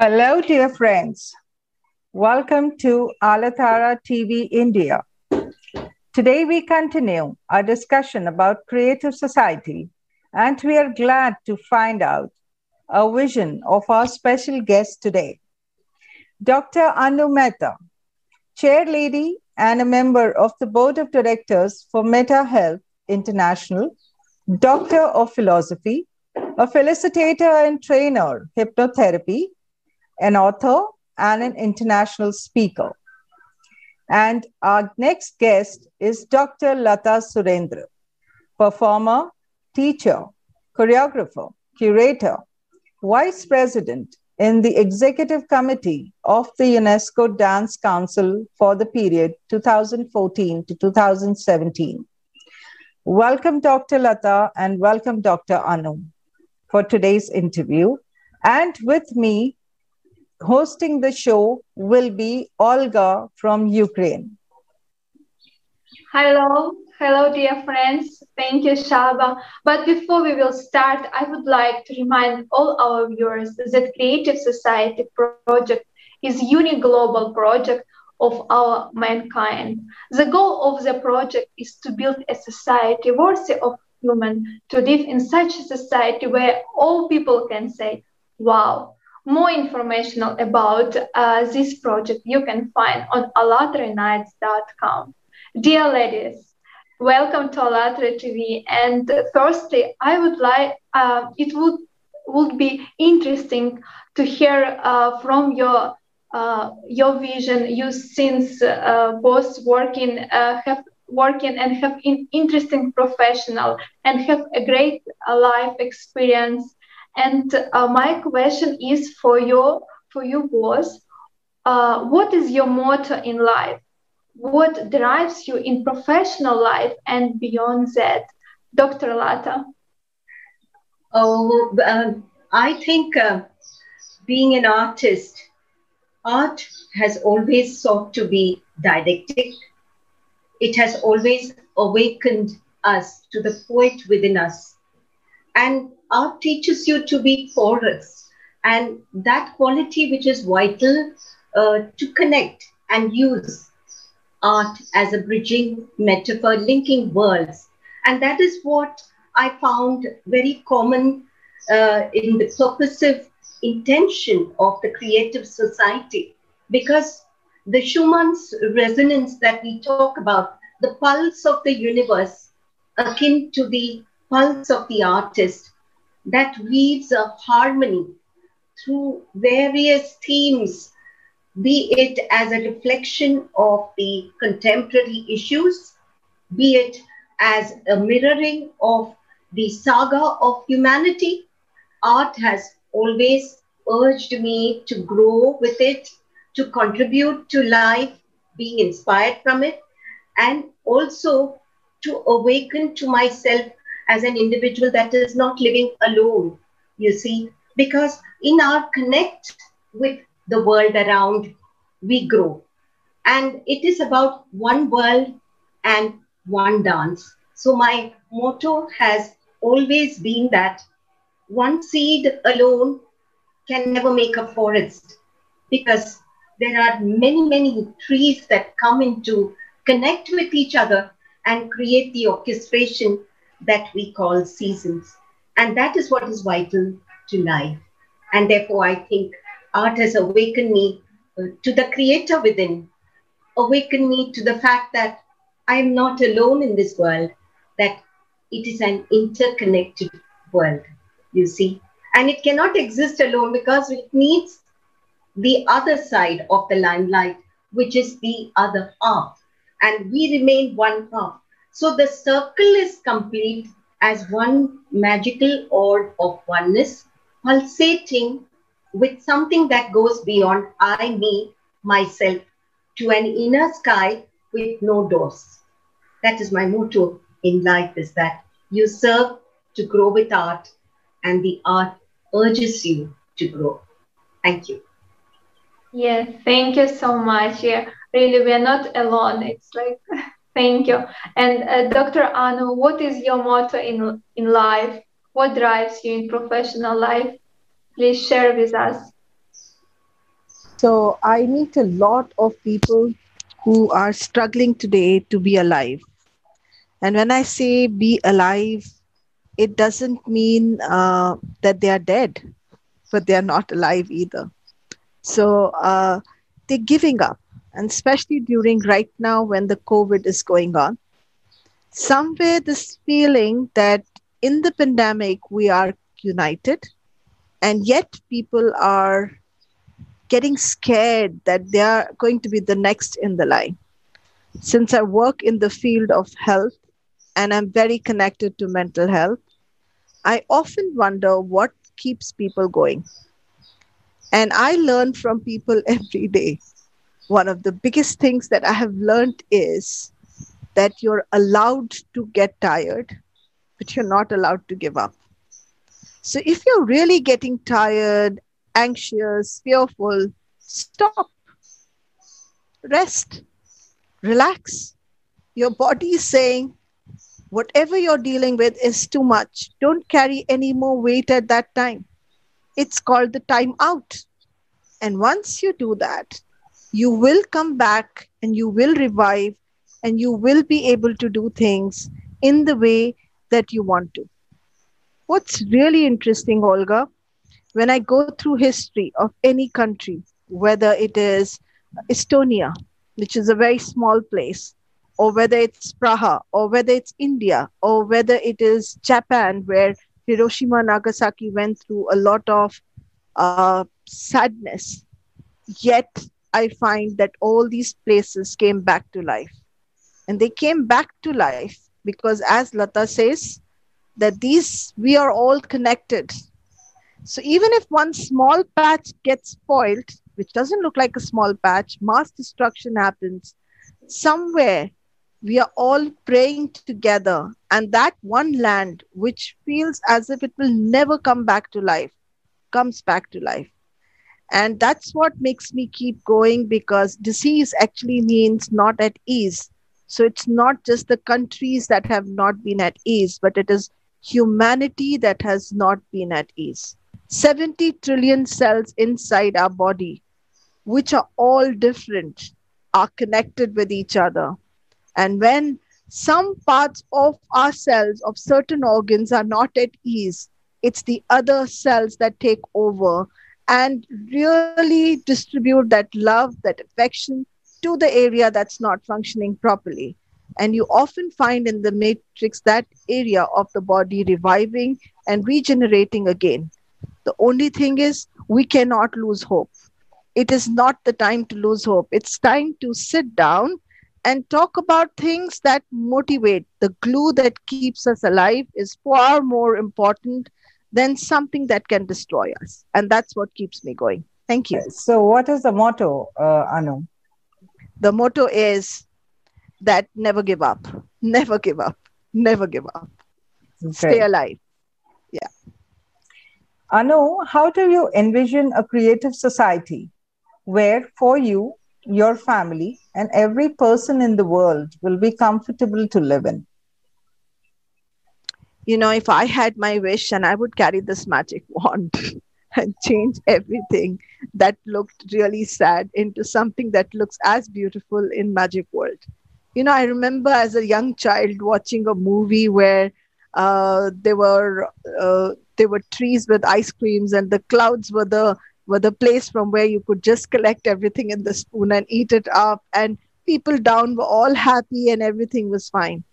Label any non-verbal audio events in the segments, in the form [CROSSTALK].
Hello, dear friends. Welcome to ALLATRA TV India. Today we continue our discussion about creative society, and we are glad to find out a vision of our special guest today. Dr. Anu Mehta, chair lady and a member of the board of directors for Meta Health International, doctor of philosophy, a felicitator and trainer, hypnotherapy, an author, and an international speaker. And our next guest is Dr. Lata Surendra, performer, teacher, choreographer, curator, vice president in the executive committee of the UNESCO Dance Council for the period 2014 to 2017. Welcome, Dr. Lata, and welcome, Dr. Anu, for today's interview. And with me hosting the show will be Olga from Ukraine. Hello, hello, dear friends. Thank you, Shobha. But before we will start, I would like to remind all our viewers that Creative Society Project is a unique global project of our mankind. The goal of the project is to build a society worthy of human, to live in such a society where all people can say, wow, more information about uh, this project you can find on allatraunites.com. Dear ladies, welcome to ALLATRA TV. And firstly, I would like, uh, it would, would be interesting to hear uh, from your uh, your vision. You since uh, both working uh, have working and have an interesting professional and have a great life experience and uh, my question is for you, for you both, uh, what is your motto in life? What drives you in professional life and beyond that? Dr. Lata. Oh, um, I think uh, being an artist, art has always sought to be didactic. It has always awakened us to the poet within us. And art teaches you to be porous. And that quality which is vital uh, to connect and use art as a bridging metaphor linking worlds. And that is what i found very common uh, in the purposive intention of the creative society. Because the schumann's resonance that we talk about the pulse of the universe akin to the pulse of the artist that weaves a harmony through various themes, be it as a reflection of the contemporary issues, be it as a mirroring of the saga of humanity. Art has always urged me to grow with it, to contribute to life, being inspired from it, and also to awaken to myself as an individual that is not living alone, you see, because in our connect with the world around, we grow. And it is about one world and one dance. So my motto has always been that one seed alone can never make a forest because there are many, many trees that come into connect with each other and create the orchestration that we call seasons. And that is what is vital to life. And therefore, I think art has awakened me uh, to the creator within, awakened me to the fact that I am not alone in this world, that it is an interconnected world, you see. And it cannot exist alone because it needs the other side of the limelight, which is the other half. And we remain one half. So the circle is complete as one magical orb of oneness, pulsating with something that goes beyond I, me, myself, to an inner sky with no doors. That is my motto in life is that you serve to grow with art and the art urges you to grow. Thank you. Yeah, thank you so much. Yeah, really, we're not alone. It's like [LAUGHS] Thank you. And uh, Dr. Anu, what is your motto in, in life? What drives you in professional life? Please share with us. So I meet a lot of people who are struggling today to be alive. And when I say be alive, it doesn't mean uh, that they are dead, but they are not alive either. So uh, they're giving up, and especially during right now when the COVID is going on. Somewhere, this feeling that in the pandemic we are united, and yet people are getting scared that they are going to be the next in the line. Since I work in the field of health and I'm very connected to mental health, I often wonder what keeps people going. And I learn from people [LAUGHS] every day. One of the biggest things that I have learned is that you're allowed to get tired, but you're not allowed to give up. So if you're really getting tired, anxious, fearful, stop, rest, relax. Your body is saying, whatever you're dealing with is too much. Don't carry any more weight at that time. It's called the time out. And once you do that, you will come back and you will revive and you will be able to do things in the way that you want to. What's really interesting, Olga, when I go through history of any country, whether it is Estonia, which is a very small place, or whether it's Praha, or whether it's India, or whether it is Japan, where Hiroshima Nagasaki went through a lot of uh, sadness. Yet I find that all these places came back to life. And they came back to life because, as Lata says, that these, we are all connected. So even if one small patch gets spoiled, which doesn't look like a small patch, mass destruction happens. Somewhere we are all praying together, and that one land, which feels as if it will never come back to life, comes back to life. And that's what makes me keep going because disease actually means not at ease. So it's not just the countries that have not been at ease, but it is humanity that has not been at ease. 70 trillion cells inside our body which are all different, are connected with each other. And when some parts of our cells, of certain organs, are not at ease, it's the other cells that take over and really distribute that love, that affection to the area that's not functioning properly. And you often find in the matrix that area of the body reviving and regenerating again. The only thing is, we cannot lose hope it is not the time to lose hope. It's time to sit down and talk about things that motivate. The glue that keeps us alive is far more important than something that can destroy us. And that's what keeps me going. Thank you. So, what is the motto, uh, Anu? The motto is that never give up, [LAUGHS] never give up, never give up. Okay. Stay alive. Yeah. Anu, how do you envision a creative society where for you, your family, and every person in the world will be comfortable to live in? You know, if I had my wish and I would carry this magic wand [LAUGHS] and change everything that looked really sad into something that looks as beautiful in Magic World. You know, I remember as a young child watching a movie where uh, there were uh, there were trees with ice creams and the clouds were the were the place from where you could just collect everything in the spoon and eat it up. And people down were all happy and everything was fine.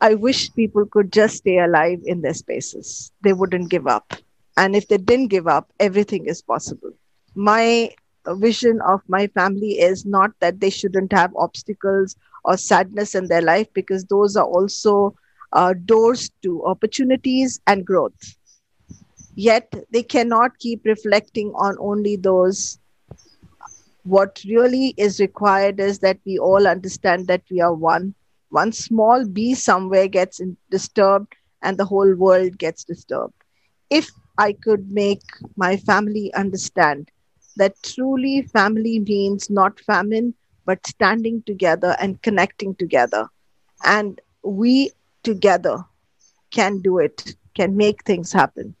I wish people could just stay alive in their spaces. They wouldn't give up. And if they didn't give up, everything is possible. My vision of my family is not that they shouldn't have obstacles or sadness in their life, because those are also uh, doors to opportunities and growth yet they cannot keep reflecting on only those what really is required is that we all understand that we are one one small bee somewhere gets disturbed and the whole world gets disturbed if i could make my family understand that truly family means not famine but standing together and connecting together and we together can do it can make things happen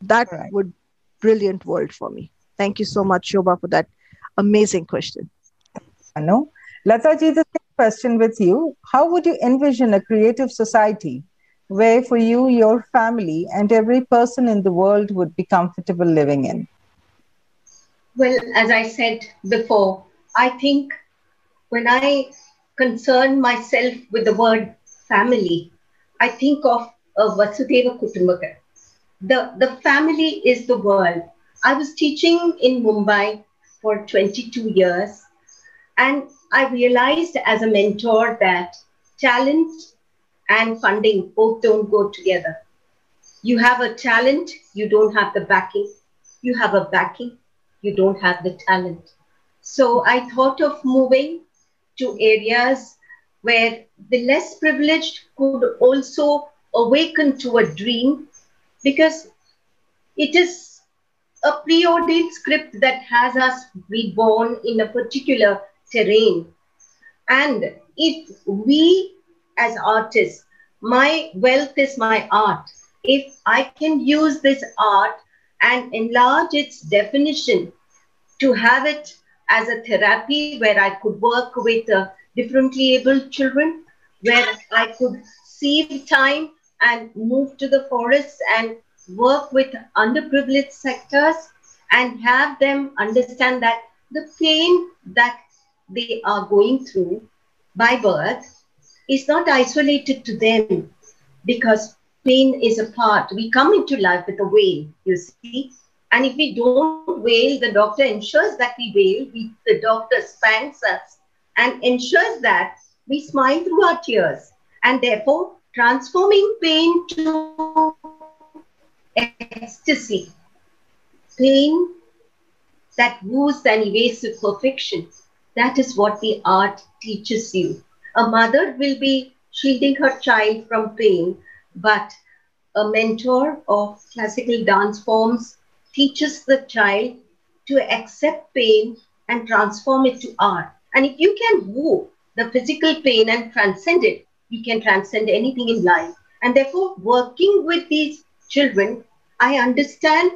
that right. would brilliant world for me Thank you so much, Shobha, for that amazing question. Anu. Lataji, the same question with you. How would you envision a creative society where for you, your family, and every person in the world would be comfortable living in? Well, as I said before, I think when I concern myself with the word family, I think of uh, a Vasudhaiva Kutumbakam. The, the family is the world. I was teaching in Mumbai for 22 years, and I realized as a mentor that talent and funding both don't go together. You have a talent, you don't have the backing. You have a backing, you don't have the talent. So I thought of moving to areas where the less privileged could also awaken to a dream because it is a preordained script that has us reborn in a particular terrain. And if we as artists, my wealth is my art. If I can use this art and enlarge its definition to have it as a therapy where I could work with uh, differently able children, where I could save time and move to the forests and work with underprivileged sectors and have them understand that the pain that they are going through by birth is not isolated to them because pain is a part. We come into life with a wail, you see. And if we don't wail, the doctor ensures that we wail. We, the doctor spanks us and ensures that we smile through our tears. And therefore, transforming pain to ecstasy, pain that woos an evasive perfection. That is what the art teaches you. A mother will be shielding her child from pain, but a mentor of classical dance forms teaches the child to accept pain and transform it to art. And if you can woo the physical pain and transcend it, you can transcend anything in life. And therefore, working with these children, I understand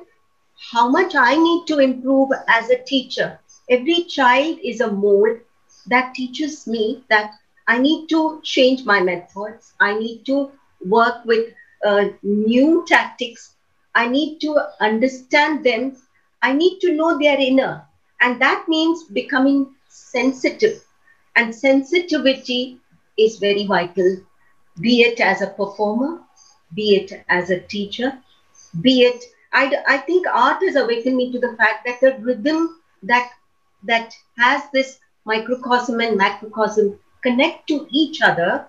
how much I need to improve as a teacher. Every child is a mold that teaches me that I need to change my methods. I need to work with uh, new tactics. I need to understand them. I need to know their inner. And that means becoming sensitive. And sensitivity is very vital, be it as a performer, be it as a teacher, be it. I, I think art has awakened me to the fact that the rhythm that that has this microcosm and macrocosm connect to each other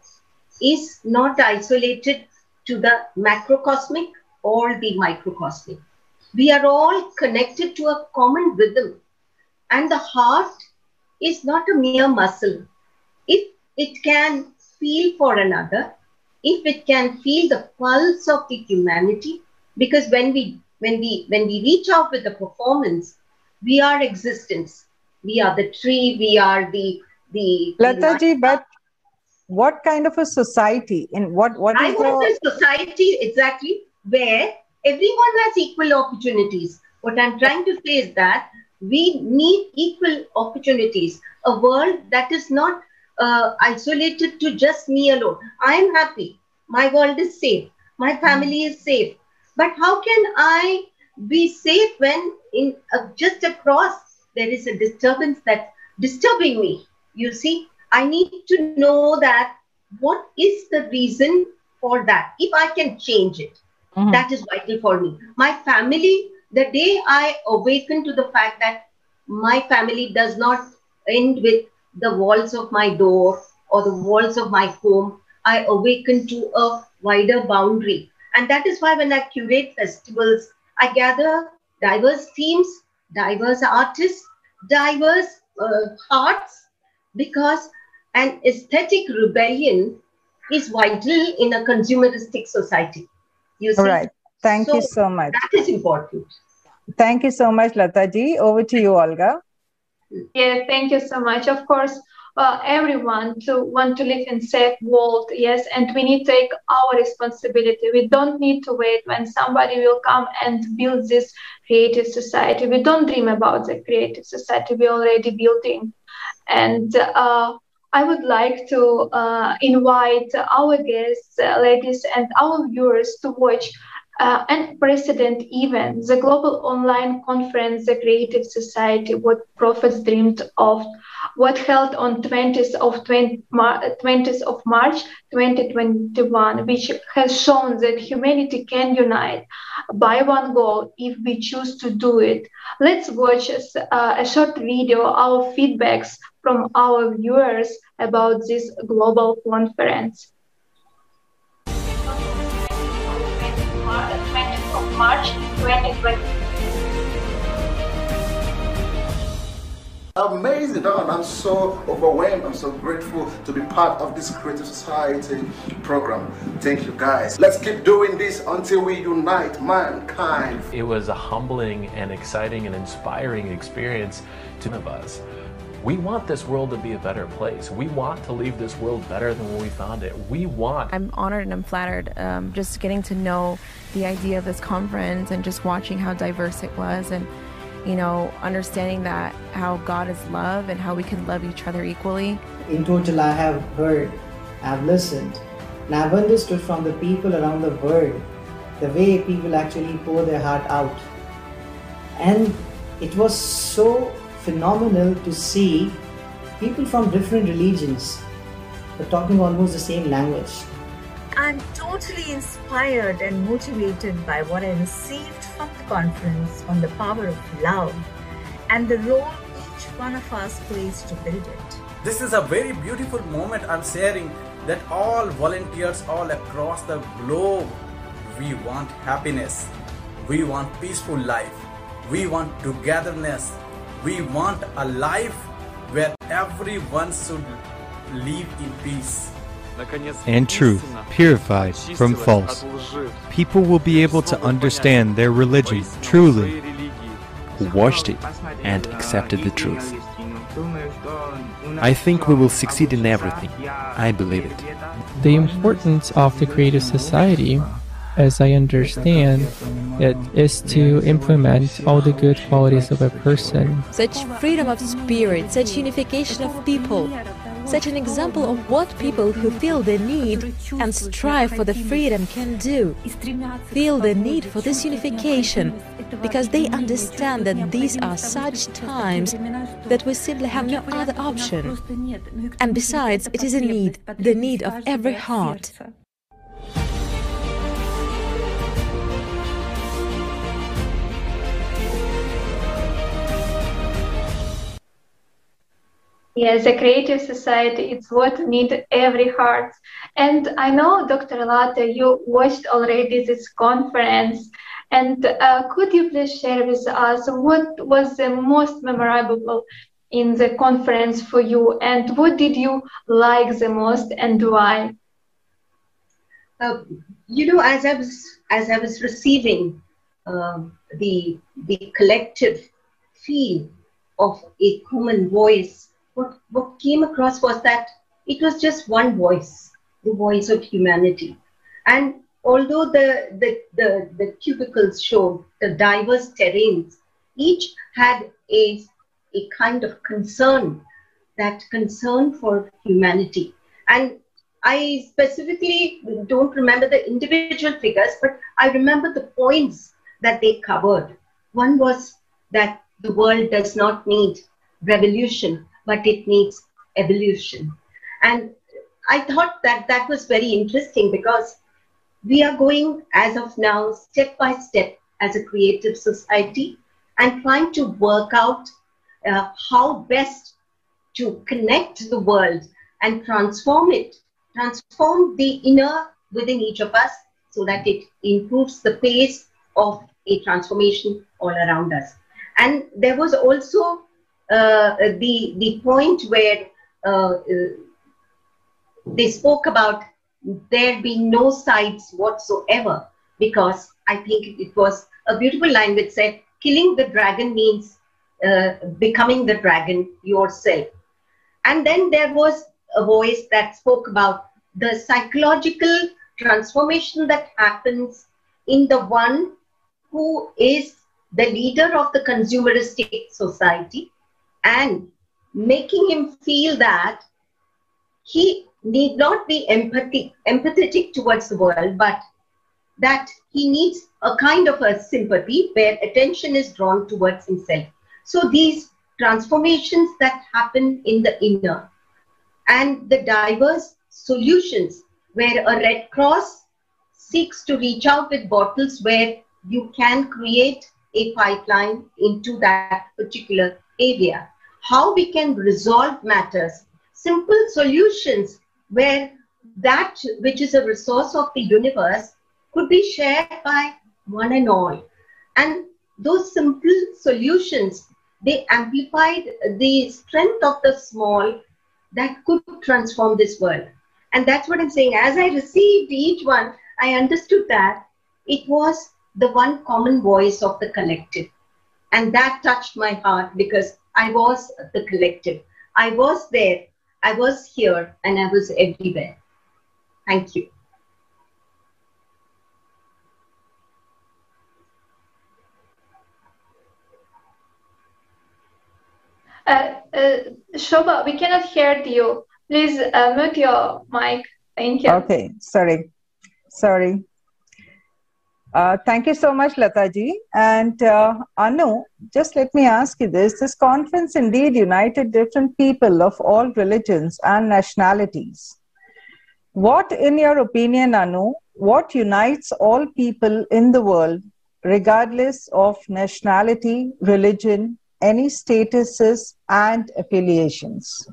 is not isolated to the macrocosmic or the microcosmic. We are all connected to a common rhythm. And the heart is not a mere muscle. If it can feel for another, if it can feel the pulse of the humanity, because when we when we when we reach out with the performance, we are existence. We are the tree, we are the the Lataji, but what kind of a society in what what I is want the, a society exactly where everyone has equal opportunities. What I'm trying to say is that we need equal opportunities. A world that is not uh, isolated to just me alone. I am happy. My world is safe. My family is safe. But how can I be safe when in uh, just across there is a disturbance that's disturbing me? You see, I need to know that what is the reason for that. If I can change it, Mhm. that is vital for me. My family, the day I awaken to the fact that my family does not end with the walls of my door or the walls of my home, I awaken to a wider boundary. And that is why when I curate festivals, I gather diverse themes, diverse artists, diverse uh, hearts, because an aesthetic rebellion is vital in a consumeristic society. You see, all right thank you So- so much that is important. thank you so much lataji over to you olga Yeah, thank you so much. Of course, uh, everyone to want to live in safe world yes and we need to take our responsibility. We don't need to wait when somebody will come and build this creative society. We don't dream about the creative society. We're already building and uh, I would like to uh, invite our guests, uh, ladies, and our viewers to watch uh, unprecedented event, the global online conference, The Creative Society, What Prophets Dreamed of, what held on 20th of, 20, 20th of March 2021, which has shown that humanity can unite by one goal if we choose to do it. Let's watch a short video, our feedbacks from our viewers about this global conference. March 2020. Amazing, Don. I'm so overwhelmed. I'm so grateful to be part of this Creative Society program. Thank you, guys. Let's keep doing this until we unite mankind. It was a humbling and exciting and inspiring experience to of us. We want this world to be a better place. We want to leave this world better than when we found it. We want. I'm honored and I'm flattered um, just getting to know the idea of this conference and just watching how diverse it was and, you know, understanding that how God is love and how we can love each other equally. In total, I have heard, I've listened, and I've understood from the people around the world the way people actually pour their heart out. And it was so phenomenal to see people from different religions but talking almost the same language. I'm totally inspired and motivated by what I received from the conference on the power of love and the role each one of us plays to build it. This is a very beautiful moment I'm sharing that all volunteers all across the globe we want happiness, we want peaceful life, we want togetherness, we want a life where everyone should live in peace. And truth, purified from false. People will be able to understand their religion truly. Who watched it and accepted the truth. I think we will succeed in everything. I believe it. The importance of the creative society as I understand, it is to implement all the good qualities of a person. Such freedom of spirit, such unification of people, such an example of what people who feel the need and strive for the freedom can do. Feel the need for this unification because they understand that these are such times that we simply have no other option. And besides, it is a need, the need of every heart. Yes, a creative society, it's what need every heart. And I know, Dr. Lata, you watched already this conference. And uh, could you please share with us what was the most memorable in the conference for you and what did you like the most and why? Uh, you know, as I was, as I was receiving uh, the, the collective feel of a common voice what, what came across was that it was just one voice, the voice of humanity. And although the, the, the, the cubicles showed the diverse terrains, each had a, a kind of concern, that concern for humanity. And I specifically don't remember the individual figures, but I remember the points that they covered. One was that the world does not need revolution, but it needs evolution. And I thought that that was very interesting because we are going, as of now, step by step as a creative society and trying to work out uh, how best to connect the world and transform it, transform the inner within each of us so that it improves the pace of a transformation all around us. And there was also the the point where uh, they spoke about there being no sides whatsoever because I think it was a beautiful line which said killing the dragon means uh, becoming the dragon yourself. And then there was a voice that spoke about the psychological transformation that happens in the one who is the leader of the consumeristic society and making him feel that he need not be empathic, empathetic towards the world, but that he needs a kind of a sympathy where attention is drawn towards himself. So these transformations that happen in the inner and the diverse solutions where a Red Cross seeks to reach out with bottles where you can create a pipeline into that particular area. How we can resolve matters, simple solutions where that which is a resource of the universe could be shared by one and all. And those simple solutions, they amplified the strength of the small that could transform this world. And that's what I'm saying. As I received each one, I understood that it was the one common voice of the collective. And that touched my heart because I was the collective. I was there, I was here, and I was everywhere. Thank you. Uh, uh, Shobha, we cannot hear you. Please uh, mute your mic. Thank you. Okay, sorry. Sorry. Uh, thank you so much, Lataji. And uh, Anu, just let me ask you this. This conference indeed united different people of all religions and nationalities. What, in your opinion, Anu, what unites all people in the world, regardless of nationality, religion, any statuses, and affiliations?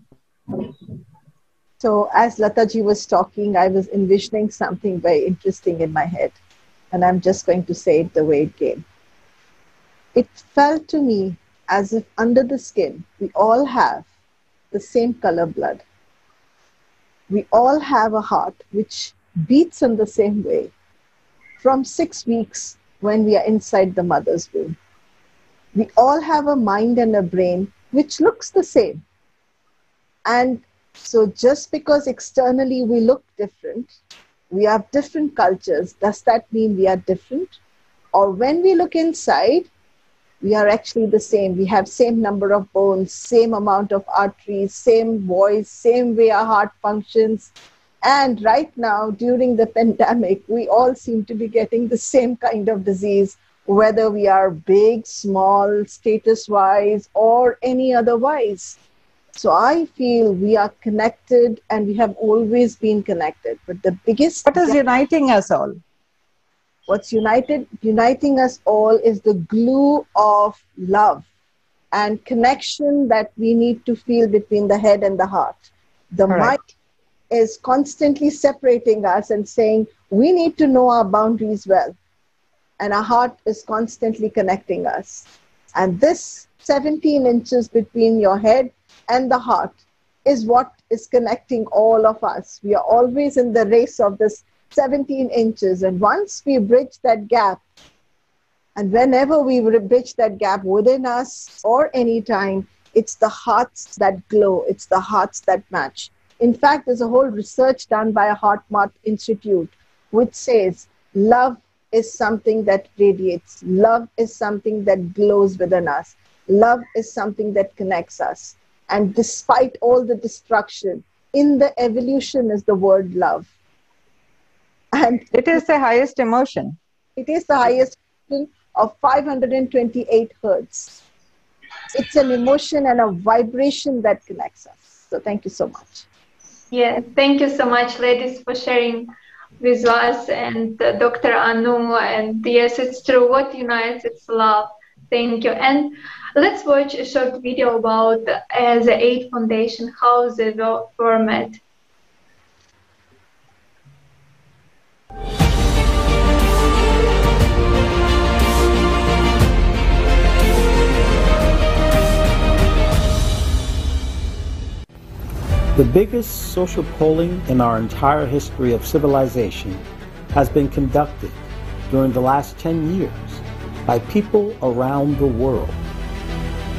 So, as Lataji was talking, I was envisioning something very interesting in my head and I'm just going to say it the way it came. It felt to me as if under the skin, we all have the same color blood. We all have a heart which beats in the same way from six weeks when we are inside the mother's womb. We all have a mind and a brain which looks the same. And so, just because externally we look different, we have different cultures. Does that mean we are different? Or when we look inside, we are actually the same. We have same number of bones, same amount of arteries, same voice, same way our heart functions. And right now, during the [LAUGHS] pandemic, we all seem to be getting the same kind of disease, whether we are big, small, status wise, or any otherwise. So I feel we are connected and we have always been connected. But the biggest What is uniting us all? What's united uniting us all is the glue of love and connection that we need to feel between the head and the heart. The Correct. mind is constantly separating us and saying we need to know our boundaries well. And our heart is constantly connecting us. And this 17 inches between your head and the heart is what is connecting all of us. We are always in the race of this 17 inches. And once we bridge that gap, and whenever we bridge that gap within us or any time, it's the hearts that glow, it's the hearts that match. In fact, there's a whole research done by a HeartMath Institute which says love is something that radiates, love is something that glows within us, love is something that connects us. And despite all the destruction, in the evolution is the word love. And it is the highest emotion. It is the highest of 528 hertz. It's an emotion and a vibration that connects us. So thank you so much. Yeah, thank you so much, ladies, for sharing with us and uh, Dr. Anu. And yes, it's true. What unites? It's love. Thank you. And let's watch a short video about uh, the Eight Foundation, how they were formed. The biggest social polling in our entire history of civilization has been conducted during the last 10 years by people around the world.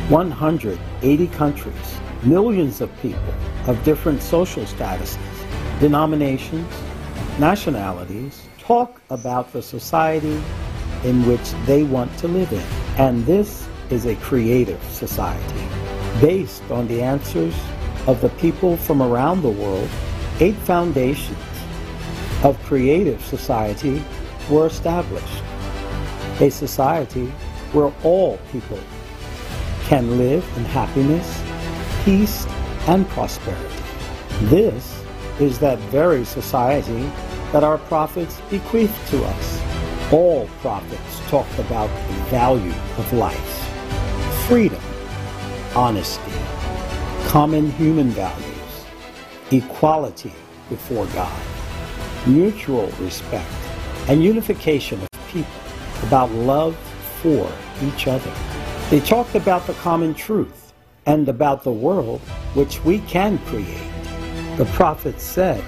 180 countries millions of people of different social statuses, denominations, nationalities talk about the society in which they want to live in. And this is a creative society based on the answers of the people from around the world. Eight foundations of creative society were established. A society where all people can live in happiness, peace, and prosperity. This is that very society that our prophets bequeathed to us. All prophets talked about the value of life, freedom, honesty, common human values, equality before God, mutual respect, and unification of people, about love for each other. They talked about the common truth and about the world which we can create. The prophet said,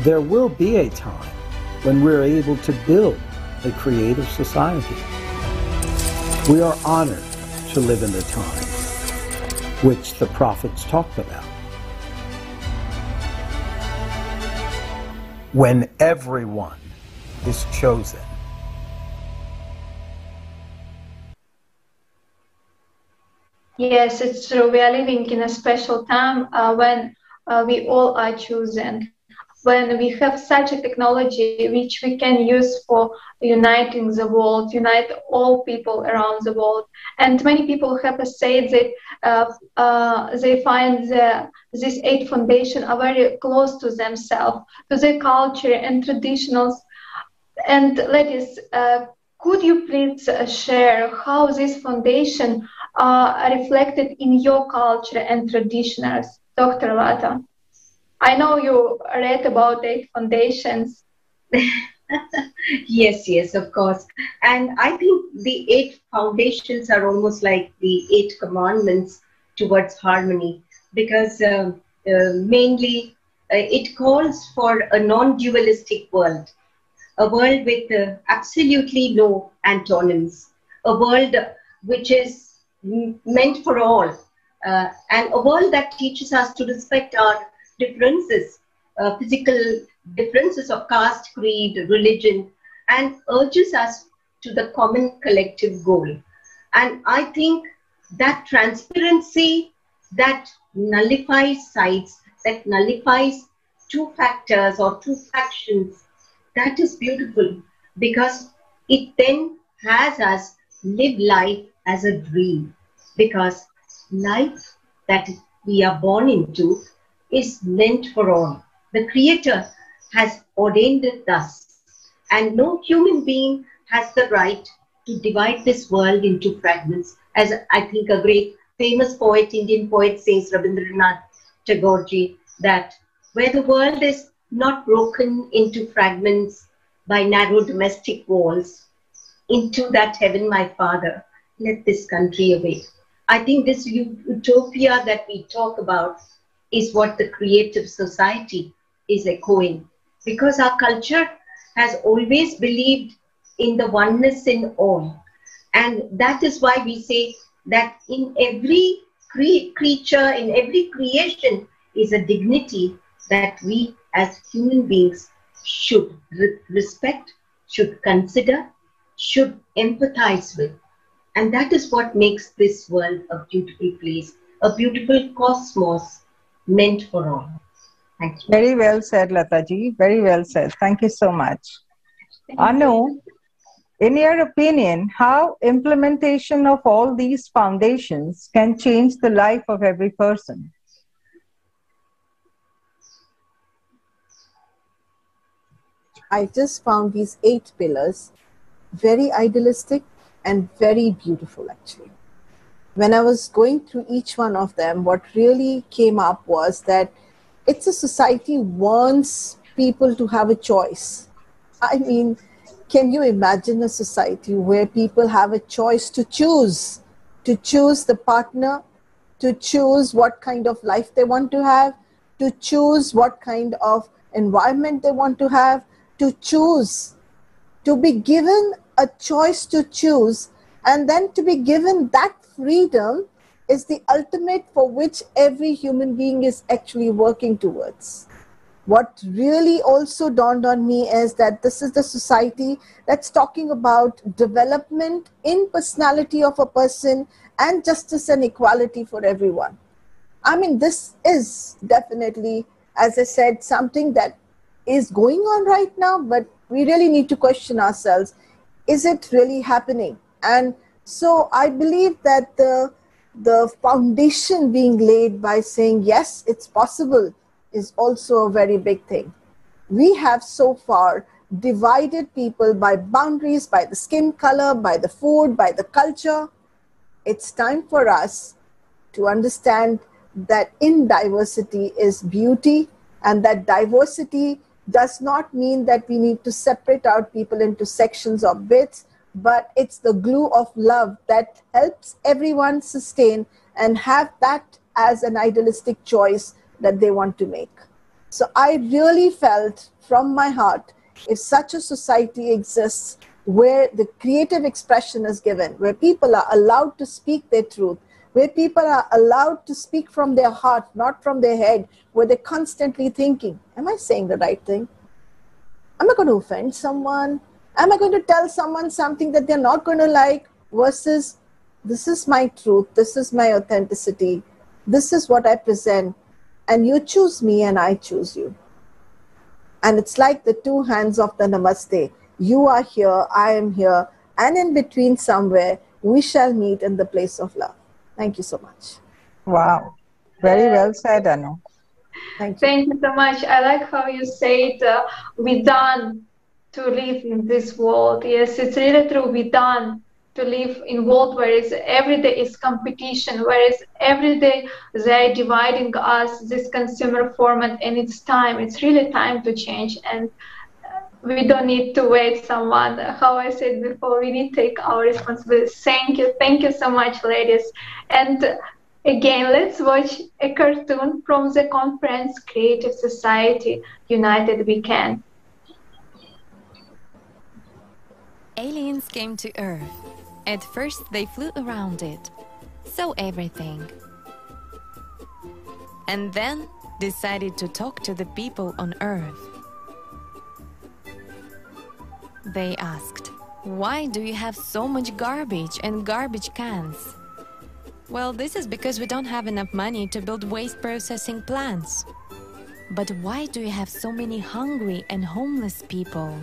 There will be a time when we're able to build a creative society. We are honored to live in the time which the prophets talked about. When everyone is chosen. Yes, it's true. We are living in a special time uh, when uh, we all are chosen when we have such a technology which we can use for uniting the world, unite all people around the world. And many people have said that uh, uh, they find the, this eight foundation are very close to themselves, to their culture and traditionals. And ladies, uh, could you please uh, share how this foundation are reflected in your culture and traditions, Dr. Lata? I know you read about eight foundations. [LAUGHS] yes, yes, of course. And I think the eight foundations are almost like the eight commandments towards harmony because uh, uh, mainly uh, it calls for a non dualistic world, a world with uh, absolutely no antonyms, a world which is meant for all, uh, and a world that teaches us to respect our differences, uh, physical differences of caste, creed, religion, and urges us to the common collective goal. And I think that transparency that nullifies sides, that nullifies two factors or two factions, that is beautiful because it then has us live life as a dream. Because life that we are born into is meant for all. The Creator has ordained it thus, and no human being has the right to divide this world into fragments, as I think a great famous poet, Indian poet, says Rabindranath Tagore that where the world is not broken into fragments by narrow domestic walls, into that heaven, my father, let this country away. I think this utopia that we talk about is what the creative society is echoing. Because our culture has always believed in the oneness in all. And that is why we say that in every cre- creature, in every creation, is a dignity that we as human beings should re- respect, should consider, should empathize with. And that is what makes this world a beautiful place, a beautiful cosmos meant for all. Thank you. Very well said, Lataji. Very well said. Thank you so much. Anu, in your opinion, how implementation of all these foundations can change the life of every person? I just found these eight pillars very idealistic and very beautiful, actually when I was going through each one of them, what really came up was that it's a society wants people to have a choice. I mean, can you imagine a society where people have a choice to choose, to choose the partner, to choose what kind of life they want to have, to choose what kind of environment they want to have, to choose, to be given a choice to choose, and then to be given that freedom is the ultimate for which every human being is actually working towards. What really also dawned on me is that this is the society that's talking about development in personality of a person and justice and equality for everyone. I mean, this is definitely, as I said, something that is going on right now, but we really need to question ourselves is it really happening? And so I believe that the, the foundation being laid by saying, yes, it's possible, is also a very big thing. We have so far divided people by boundaries, by the skin color, by the food, by the culture. It's time for us to understand that in diversity is beauty and that diversity does not mean that we need to separate out people into sections or bits, but it's the glue of love that helps everyone sustain and have that as an idealistic choice that they want to make. So I really felt from my heart if such a society exists where the creative expression is given, where people are allowed to speak their truth, where people are allowed to speak from their heart, not from their head, where they're constantly thinking, Am I saying the right thing? Am I going to offend someone? Am I going to tell someone something that they're not going to like? Versus, This is my truth, this is my authenticity, this is what I present, and you choose me and I choose you. And it's like the two hands of the namaste. You are here, I am here, and in between somewhere, we shall meet in the place of love. Thank you so much. Wow. Very well said, Anu. Thank you. Thank you so much. I like how you said uh, we done to live in this world. Yes, it's really true. We done to live in world where is every day is competition, whereas every day they're dividing us this consumer format, and it's time. It's really time to change and we don't need to wait someone how i said before we need to take our responsibility. Thank you. Thank you so much ladies. And again let's watch a cartoon from the conference creative society united we can. Aliens came to earth. At first they flew around it. Saw everything. And then decided to talk to the people on earth they asked. Why do you have so much garbage and garbage cans? Well, this is because we don't have enough money to build waste processing plants. But why do you have so many hungry and homeless people?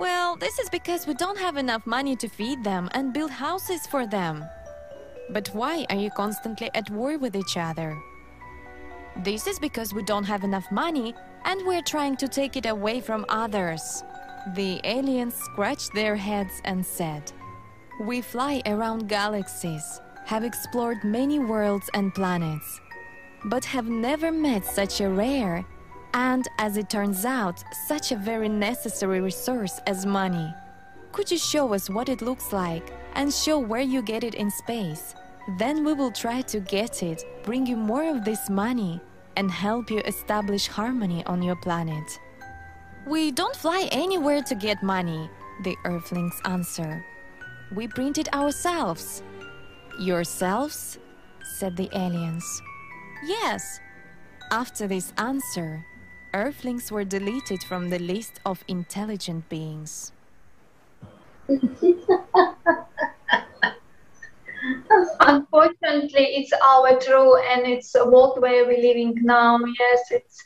Well, this is because we don't have enough money to feed them and build houses for them. But why are you constantly at war with each other? This is because we don't have enough money and we're trying to take it away from others. The aliens scratched their heads and said, We fly around galaxies, have explored many worlds and planets, but have never met such a rare and, as it turns out, such a very necessary resource as money. Could you show us what it looks like and show where you get it in space? Then we will try to get it, bring you more of this money, and help you establish harmony on your planet. We don't fly anywhere to get money, the Earthlings answer. We print it ourselves. Yourselves? said the aliens. Yes. After this answer, Earthlings were deleted from the list of intelligent beings. Unfortunately, it's our true and it's world where we're living now. Yes, it's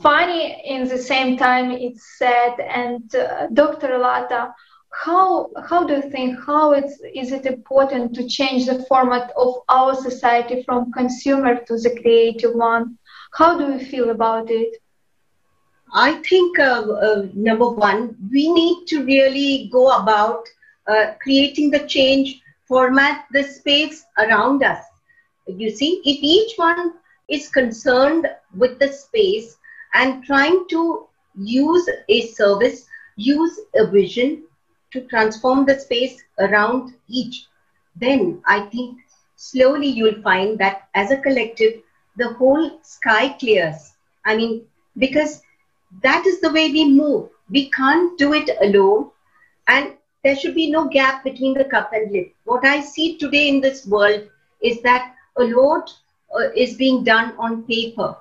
funny in the same time it's sad and uh, dr lata how how do you think how it's is it important to change the format of our society from consumer to the creative one? How do you feel about it? I think uh, uh, number one we need to really go about uh, creating the change format the space around us. You see if each one is concerned with the space and trying to use a service, use a vision to transform the space around each, then I think slowly you'll find that as a collective, the whole sky clears. I mean, because that is the way we move. We can't do it alone. And there should be no gap between the cup and lip. What I see today in this world is that a lot uh, is being done on paper,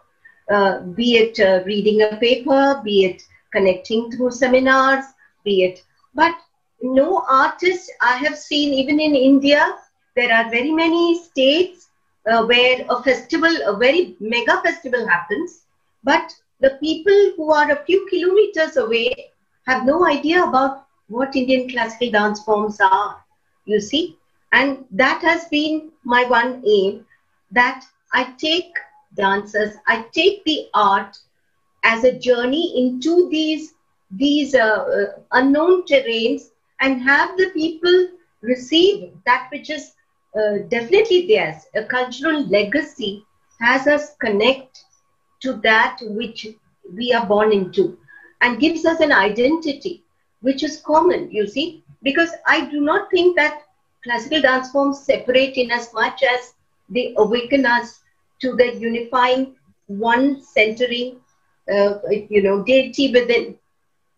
uh, be it uh, reading a paper, be it connecting through seminars, be it. But no artist I have seen, even in India, there are very many states uh, where a festival, a very mega festival happens, but the people who are a few kilometers away have no idea about what Indian classical dance forms are, you see. And that has been my one aim that I take dancers, I take the art as a journey into these these uh, uh, unknown terrains and have the people receive that which is uh, definitely theirs. A cultural legacy has us connect to that which we are born into and gives us an identity which is common, you see. Because I do not think that classical dance forms separate in as much as they awaken us to the unifying one centering uh, you know deity within.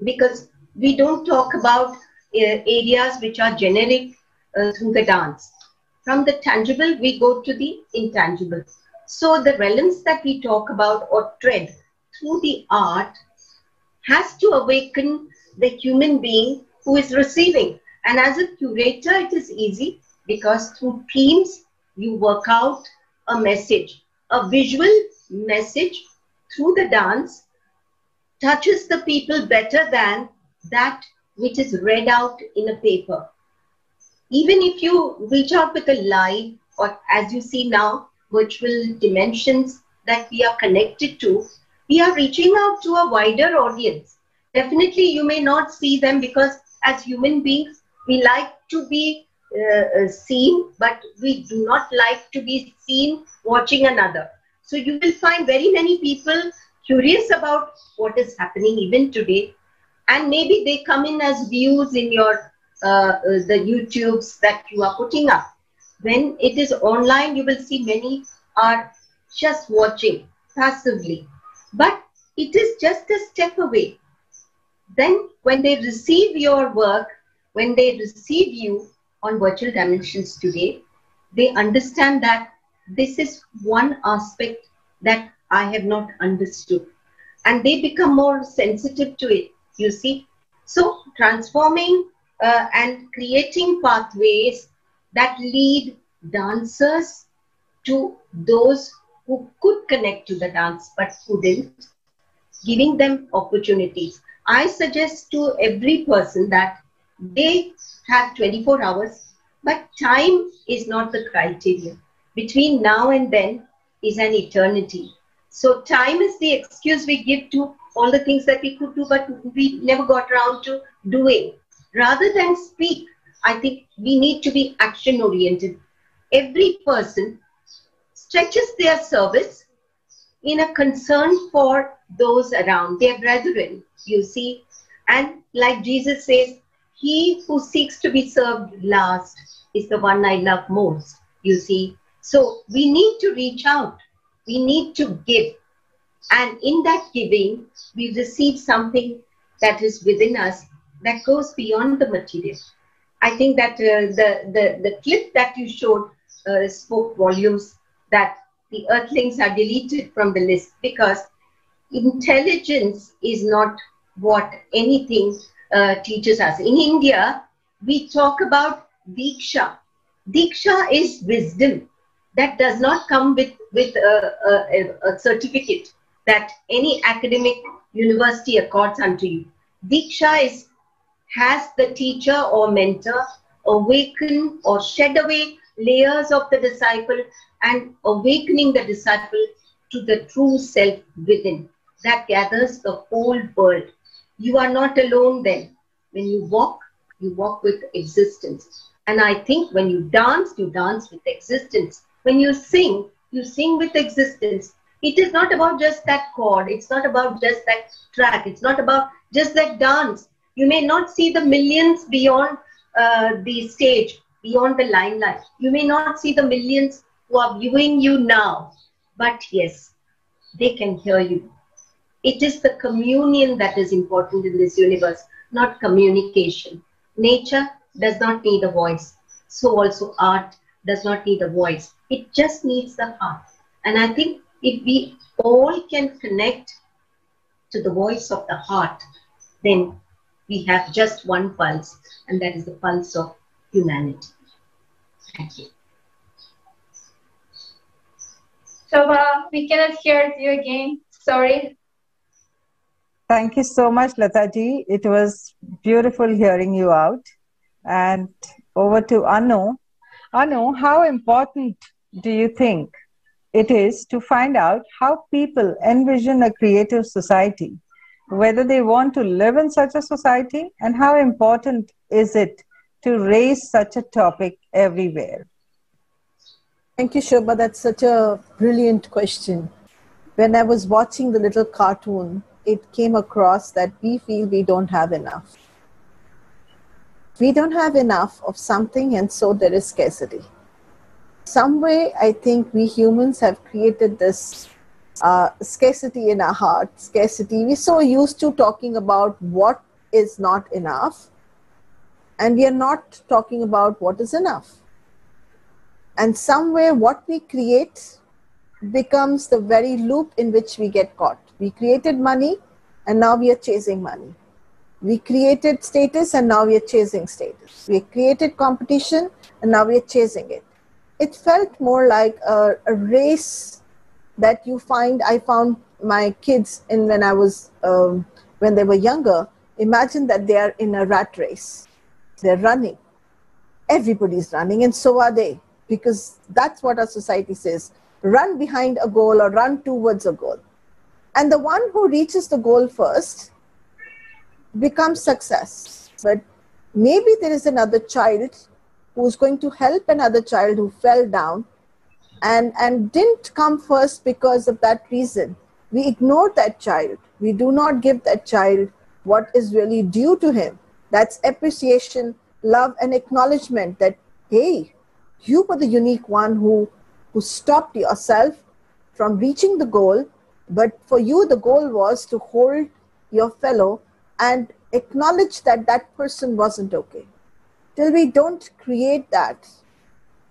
Because we don't talk about uh, areas which are generic uh, through the dance. From the tangible we go to the intangible. So the realms that we talk about or tread through the art has to awaken the human being who is receiving. And as a curator it is easy because through themes you work out a message a visual message through the dance touches the people better than that which is read out in a paper. Even if you reach out with a live, or as you see now, virtual dimensions that we are connected to, we are reaching out to a wider audience. Definitely, you may not see them because as human beings, we like to be uh, uh seen, but we do not like to be seen watching another. So you will find very many people curious about what is happening even today. And maybe they come in as views in your uh, uh, the YouTubes that you are putting up. When it is online, you will see many are just watching passively. But it is just a step away. Then when they receive your work, when they receive you on virtual dimensions today, they understand that this is one aspect that I have not understood. And they become more sensitive to it, you see. So, transforming uh, and creating pathways that lead dancers to those who could connect to the dance but couldn't, giving them opportunities. I suggest to every person that they have 24 hours, but time is not the criteria between now and then is an eternity. So time is the excuse we give to all the things that we could do, but we never got around to doing. Rather than speak, I think we need to be action oriented. Every person stretches their service in a concern for those around, their brethren, you see. And like Jesus says, he who seeks to be served last is the one I love most, you see. So we need to reach out. We need to give. And in that giving, we receive something that is within us that goes beyond the material. I think that uh, the, the, the clip that you showed uh, spoke volumes that the earthlings are deleted from the list because intelligence is not what anything uh, teaches us. In India, we talk about Diksha. Diksha is wisdom that does not come with, with a, a, a certificate that any academic university accords unto you. Diksha is has the teacher or mentor awaken or shed away layers of the disciple and awakening the disciple to the true self within that gathers the whole world. You are not alone then. When you walk, you walk with existence. And I think when you dance, you dance with existence. When you sing, you sing with existence. It is not about just that chord. It's not about just that track. It's not about just that dance. You may not see the millions beyond uh, the stage, beyond the limelight. You may not see the millions who are viewing you now. But yes, they can hear you. It is the communion that is important in this universe, not communication. Nature does not need a voice. So also art does not need a voice It just needs the heart. And I think if we all can connect to the voice of the heart, then we have just one pulse, and that is the pulse of humanity. Thank you. Shobha, uh, we cannot hear you again. Sorry. Thank you so much, Lataji. It was beautiful hearing you out. And over to Anu. Anu, how important do you think it is to find out how people envision a creative society, whether they want to live in such a society, and how important is it to raise such a topic everywhere? Thank you, Shobha. That's such a brilliant question. When I was watching the little cartoon, it came across that we feel we don't have enough. We don't have enough of something, and so there is scarcity. Some way, I think we humans have created this uh, scarcity in our heart. Scarcity. We're so used to talking about what is not enough, and we are not talking about what is enough. And somewhere, what we create becomes the very loop in which we get caught. We created money and now we are chasing money. We created status and now we are chasing status. We created competition and now we are chasing it. It felt more like a, a race that you find. I found my kids in when I was um, when they were younger. Imagine that they are in a rat race. They're running. Everybody's running, and so are they, because that's what our society says: run behind a goal or run towards a goal and the one who reaches the goal first becomes success. But maybe there is another child who's going to help another child who fell down and and didn't come first because of that reason. We ignore that child. We do not give that child what is really due to him. That's appreciation love and acknowledgement that hey you were the unique one who who stopped yourself from reaching the goal but for you, the goal was to hold your fellow and acknowledge that that person wasn't okay. Till we don't create that,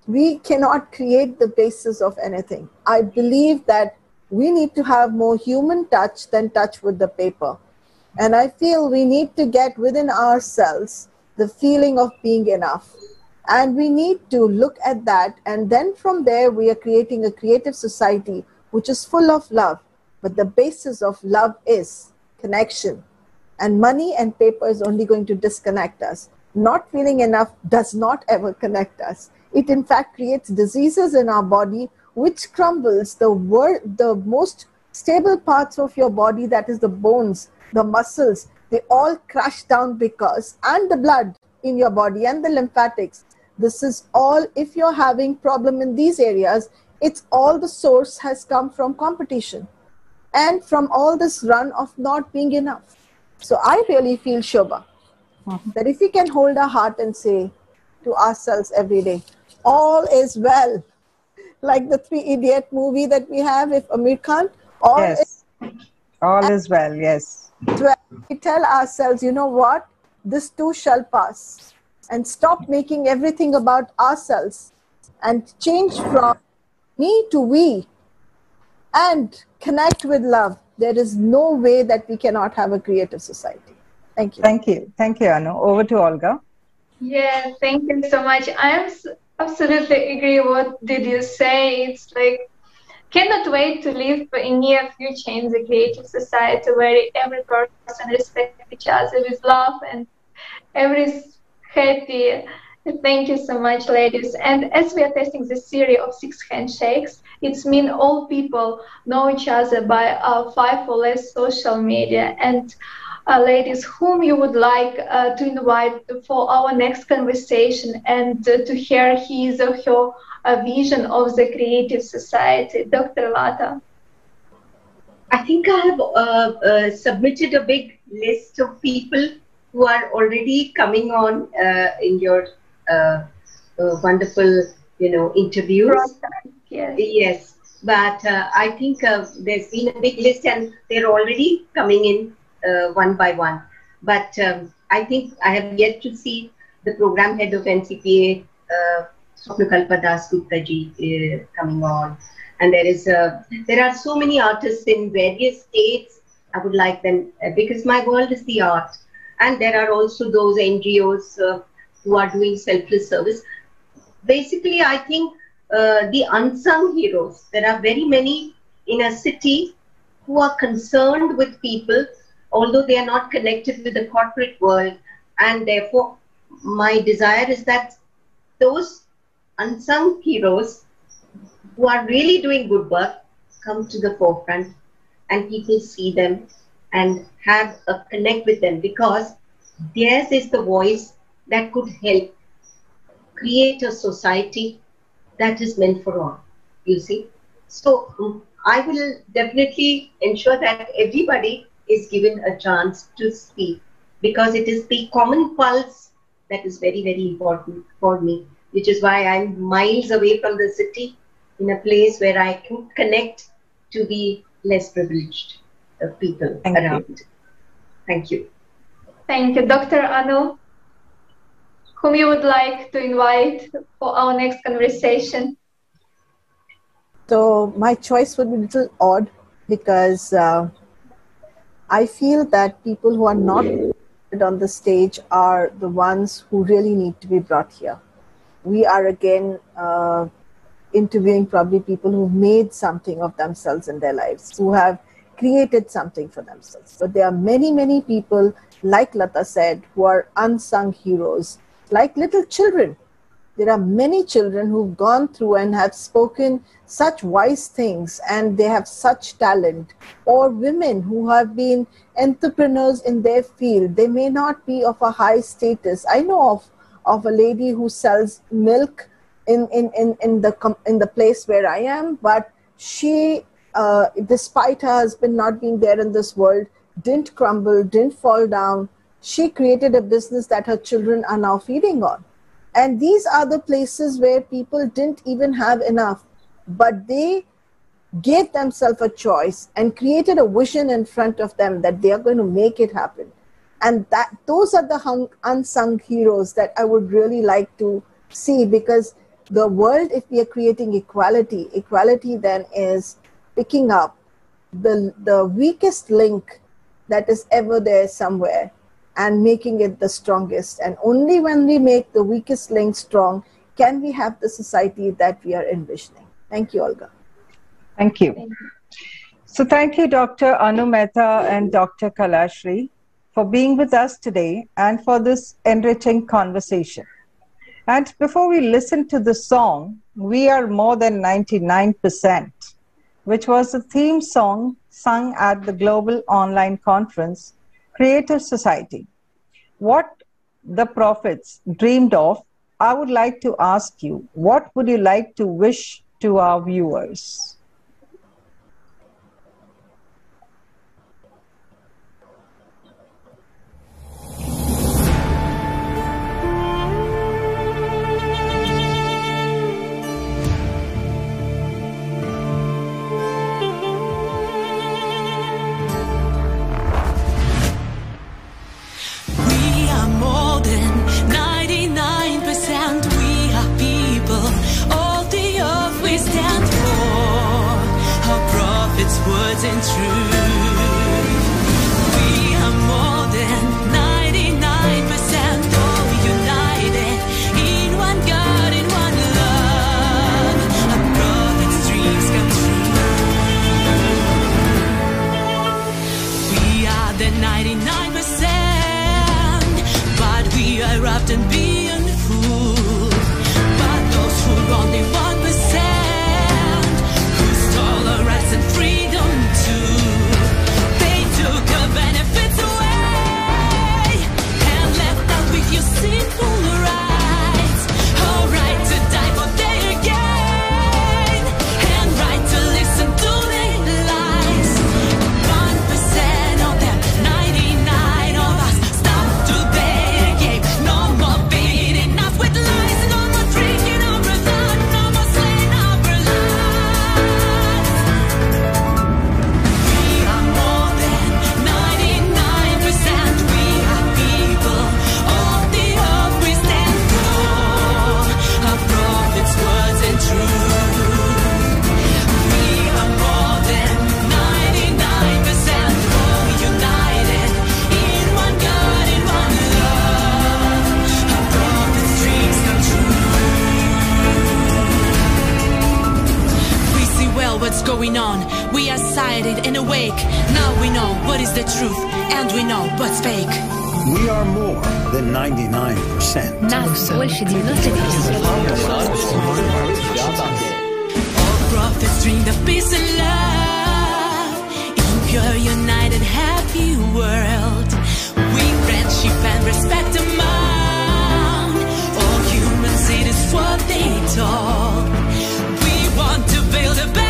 we cannot create the basis of anything. I believe that we need to have more human touch than touch with the paper. And I feel we need to get within ourselves the feeling of being enough. And we need to look at that. And then from there, we are creating a creative society which is full of love but the basis of love is connection. And money and paper is only going to disconnect us. Not feeling enough does not ever connect us. It, in fact, creates diseases in our body, which crumbles the, wor- the most stable parts of your body that is, the bones, the muscles. They all crash down because, and the blood in your body and the lymphatics. This is all, if you're having problem in these areas, it's all the source has come from competition and from all this run of not being enough. So I really feel Shobha mm-hmm. that if we can hold our heart and say to ourselves every day, all is well, [LAUGHS] like the Three Idiot movie that we have with Aamir Khan, all yes. is all is well, yes. We tell ourselves, you know what, this too shall pass, and stop making everything about ourselves and change from me to we and connect with love, there is no way that we cannot have a creative society. Thank you. Thank you. Thank you, Anu. Over to Olga. Yeah, thank you so much. I absolutely agree what did you say. It's like cannot wait to live in near future in the creative society where every person respects each other with love and every happy Thank you so much, ladies. And as we are testing this series of six handshakes, it's mean all people know each other by uh, five or less social media. And uh, ladies, whom you would like uh, to invite for our next conversation and uh, to hear his or her uh, vision of the creative society, Dr. Lata. I think I have uh, submitted a big list of people who are already coming on in your uh, uh, wonderful, you know, interviews. Yes. yes. But uh, I think there's been a big list and they're already coming in one by one. But um, I think I have yet to see the program head of NCPA, Swapnakalpa Dasgupta ji uh, coming on. And there is a, there are so many artists in various states. I would like them uh, because my world is the art. And there are also those NGOs uh, who are doing selfless service. Basically, I think uh, the unsung heroes, there are very many in a city who are concerned with people, although they are not connected with the corporate world. And therefore, my desire is that those unsung heroes who are really doing good work come to the forefront and people see them and have a connect with them because theirs is the voice that could help create a society that is meant for all you see so um, i will definitely ensure that everybody is given a chance to speak because it is the common pulse that is very very important for me which is why i'm miles away from the city in a place where I can connect to the less privileged people Thank around. you. Thank you. Thank you, Dr. Anu. Whom you would like to invite for our next conversation? So my choice would be a little odd because uh, I feel that people who are not on the stage are the ones who really need to be brought here. We are again uh, interviewing probably people who've made something of themselves in their lives, who have created something for themselves. But there are many, many people, like Lata said, who are unsung heroes, like little children. There are many children who've gone through and have spoken such wise things and they have such talent, or women who have been entrepreneurs in their field. They may not be of a high status. I know of, of a lady who sells milk in in in, in the in the place where I am, but she, uh, despite her husband not being there in this world, didn't crumble, didn't fall down. She created a business that her children are now feeding on, and these are the places where people didn't even have enough, but they gave themselves a choice and created a vision in front of them that they are going to make it happen. And that those are the hung, unsung heroes that i would really like to see because the world, if we are creating equality, equality then is picking up the, the weakest link that is ever there somewhere and making it the strongest. And only when we make the weakest link strong can we have the society that we are envisioning. Thank you, Olga. Thank you. So, thank you, Dr. Anu Mehta and Dr. Kalashri, for being with us today and for this enriching conversation. And before we listen to the song, We Are More Than 99%, which was the theme song sung at the global online conference, Creative Society. What the prophets dreamed of, I would like to ask you, what would you like to wish to our viewers? going on. We are sighted and awake. Now we know what is the truth, and we know what's fake. We are more than 99%. Now больше 99%. All prophets dream of peace and love in pure, united, happy world. We friendship and respect among all humans. It is what they talk. We want to build a better